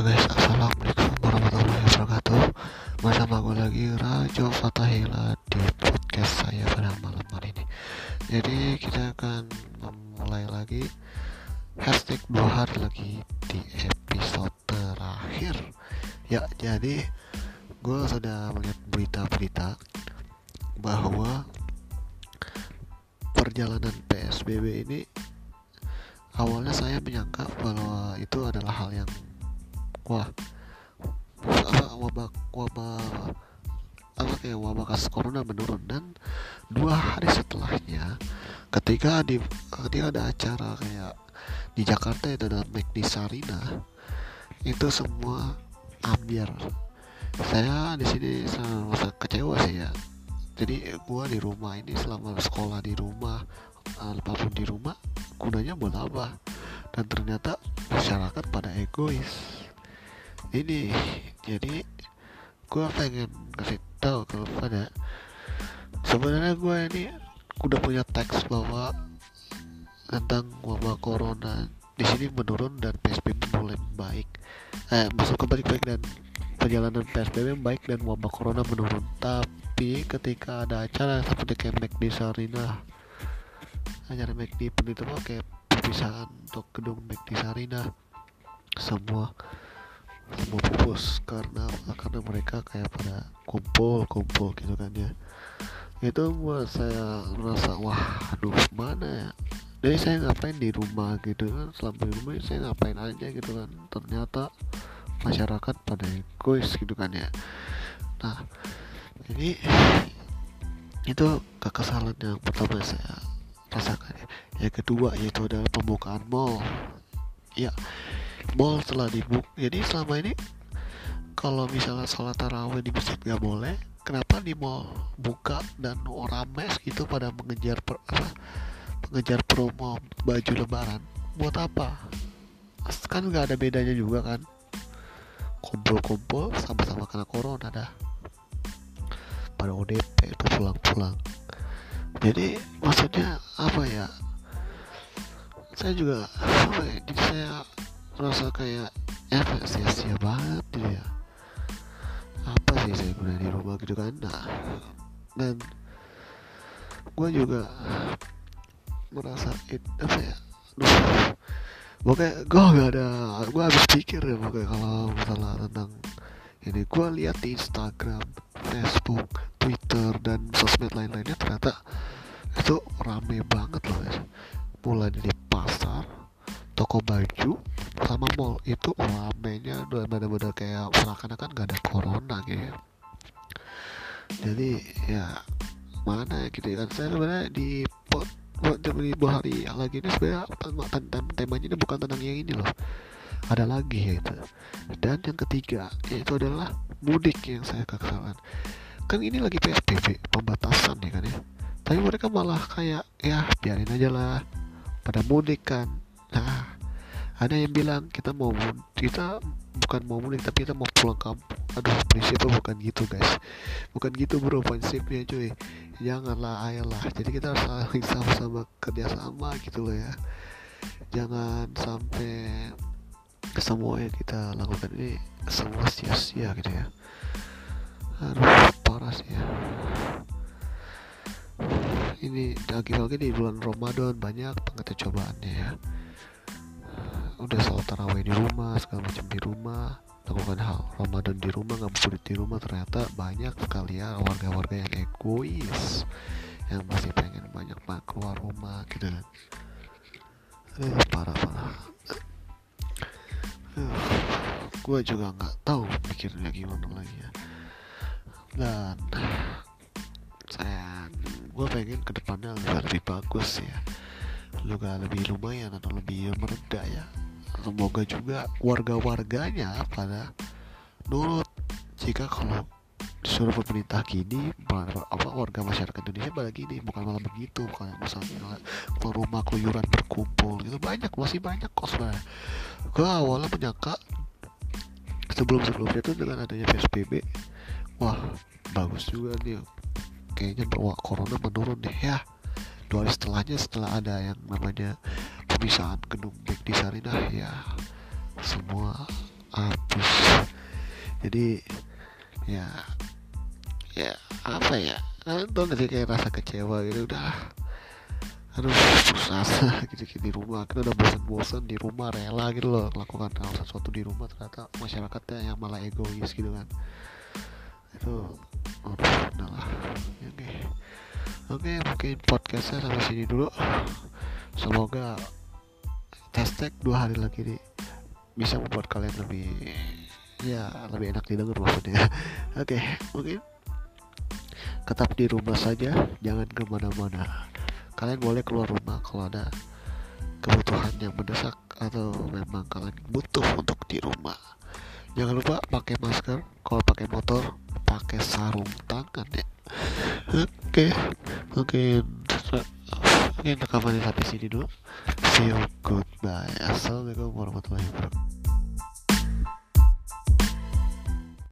Guys, assalamualaikum warahmatullahi wabarakatuh. Bersama gue lagi Rajo Fatahila di podcast saya pada malam hari ini. Jadi kita akan memulai lagi hashtag dua hari lagi di episode terakhir. Ya, jadi gue sudah melihat berita-berita bahwa perjalanan PSBB ini awalnya saya menyangka bahwa itu adalah hal yang wah. Apa wabah wabah. Apa kayak wabah kasus corona menurun dan dua hari setelahnya ketika di ketika ada acara kayak di Jakarta itu ada McD Sarina itu semua ambiar. Saya di sini sangat kecewa sih ya. Jadi gua di rumah ini selama sekolah di rumah apa pun di rumah gunanya buat apa? Dan ternyata masyarakat pada egois ini jadi gue pengen kasih tahu kepada sebenarnya gue ini udah punya teks bahwa tentang wabah corona di sini menurun dan PSBB mulai baik. Eh masuk ke baik-baik dan perjalanan PSBB baik dan wabah corona menurun. Tapi ketika ada acara seperti kayak McD Sarina acara McD penutup kayak perpisahan untuk gedung McD Sarina. Semua semua pupus karena karena mereka kayak pada kumpul kumpul gitu kan ya. Itu buat saya merasa wah aduh mana ya? Jadi saya ngapain di rumah gitu kan? Selama di rumah saya ngapain aja gitu kan? Ternyata masyarakat pada egois gitu kan ya. Nah jadi itu kekesalan yang pertama saya rasakan ya. Yang kedua yaitu adalah pembukaan mall. Ya mall telah dibuka jadi selama ini kalau misalnya sholat taraweh di masjid nggak boleh kenapa di mall buka dan orang mes gitu pada mengejar per, apa, mengejar promo baju lebaran? Buat apa? Kan nggak ada bedanya juga kan? Kumpul-kumpul sama-sama kena corona dah. Pada ODP itu pulang-pulang. Jadi maksudnya apa ya? Saya juga apa ya jadi saya merasa kayak ya sia-sia banget gitu ya? Apa sih saya guna di rumah gitu kan? Nah dan gue juga merasa it, apa ya Duh, pokoknya gue gak ada gue habis pikir ya pokoknya kalau masalah tentang ini. Gue lihat di Instagram Facebook Twitter dan sosmed lain-lainnya ternyata itu rame banget loh ya mulai dari pasar toko baju sama mall itu ramenya udah bener-bener kayak seakan-akan gak ada corona gitu jadi ya mana ya gitu kan saya sebenarnya di pot di hari yang lagi ini sebenarnya temanya ini bukan tentang yang ini loh. Ada lagi yaitu dan yang ketiga yaitu adalah mudik yang saya kekesalan. Kan ini lagi PSBB pembatasan ya kan ya. Tapi mereka malah kayak ya biarin aja lah pada mudik kan ada yang bilang kita mau kita bukan mau mudik tapi kita mau pulang kampung. Aduh prinsipnya bukan gitu guys. Bukan gitu bro prinsipnya cuy. Janganlah ayolah. Jadi kita harus saling sama-sama kerjasama gitu loh ya. Jangan sampai semua yang kita lakukan ini semua sia-sia gitu ya. Aduh parah sih ya. Ini lagi-lagi di bulan Ramadan banyak banget cobaannya ya udah sholat tarawih di rumah segala macam di rumah. Lakukan hal Ramadan di rumah ngabuburit di rumah. Ternyata banyak sekali ya warga-warga yang egois yang masih pengen banyak banget keluar rumah gitu. Kan eh, parah parah. Uh, gue juga nggak tahu mikirnya gimana lagi ya. Dan saya gue pengen ke depannya lebih bagus ya. Juga lebih lumayan atau lebih mereda ya semoga juga warga-warganya pada nurut. Jika kalau disuruh pemerintah gini apa warga masyarakat Indonesia pada gini. Bukan malah begitu kayak misalnya ke rumah keluyuran berkumpul. Itu banyak masih banyak kok sebenarnya. Gue awalnya menyangka sebelum sebelumnya itu dengan adanya PSBB wah bagus juga nih. Kayaknya bahwa corona menurun deh ya. Dua hari setelahnya setelah ada yang namanya pemisahan gedung baik di Sarinah ya semua habis. Jadi ya ya apa ya? Tuh gak kayak rasa kecewa gitu udah. Aduh susah gitu, gitu di rumah. Kita udah bosan-bosan di rumah rela gitu loh melakukan hal sesuatu di rumah. Ternyata masyarakatnya yang malah egois gitu kan. Itu aduh udahlah ya, oke. Oke okay, mungkin podcastnya sampai sini dulu. Semoga hashtag dua hari lagi nih bisa membuat kalian lebih ya lebih enak didengar maksudnya. Oke okay, mungkin tetap di rumah saja jangan ke mana-mana. Kalian boleh keluar rumah kalau ada kebutuhan yang mendesak atau memang kalian butuh untuk di rumah. Jangan lupa pakai masker. Kalau pakai motor pakai sarung tangan ya oke okay. mungkin mungkin rekaman sampai sini dulu you goodbye assalamualaikum warahmatullahi wabarakatuh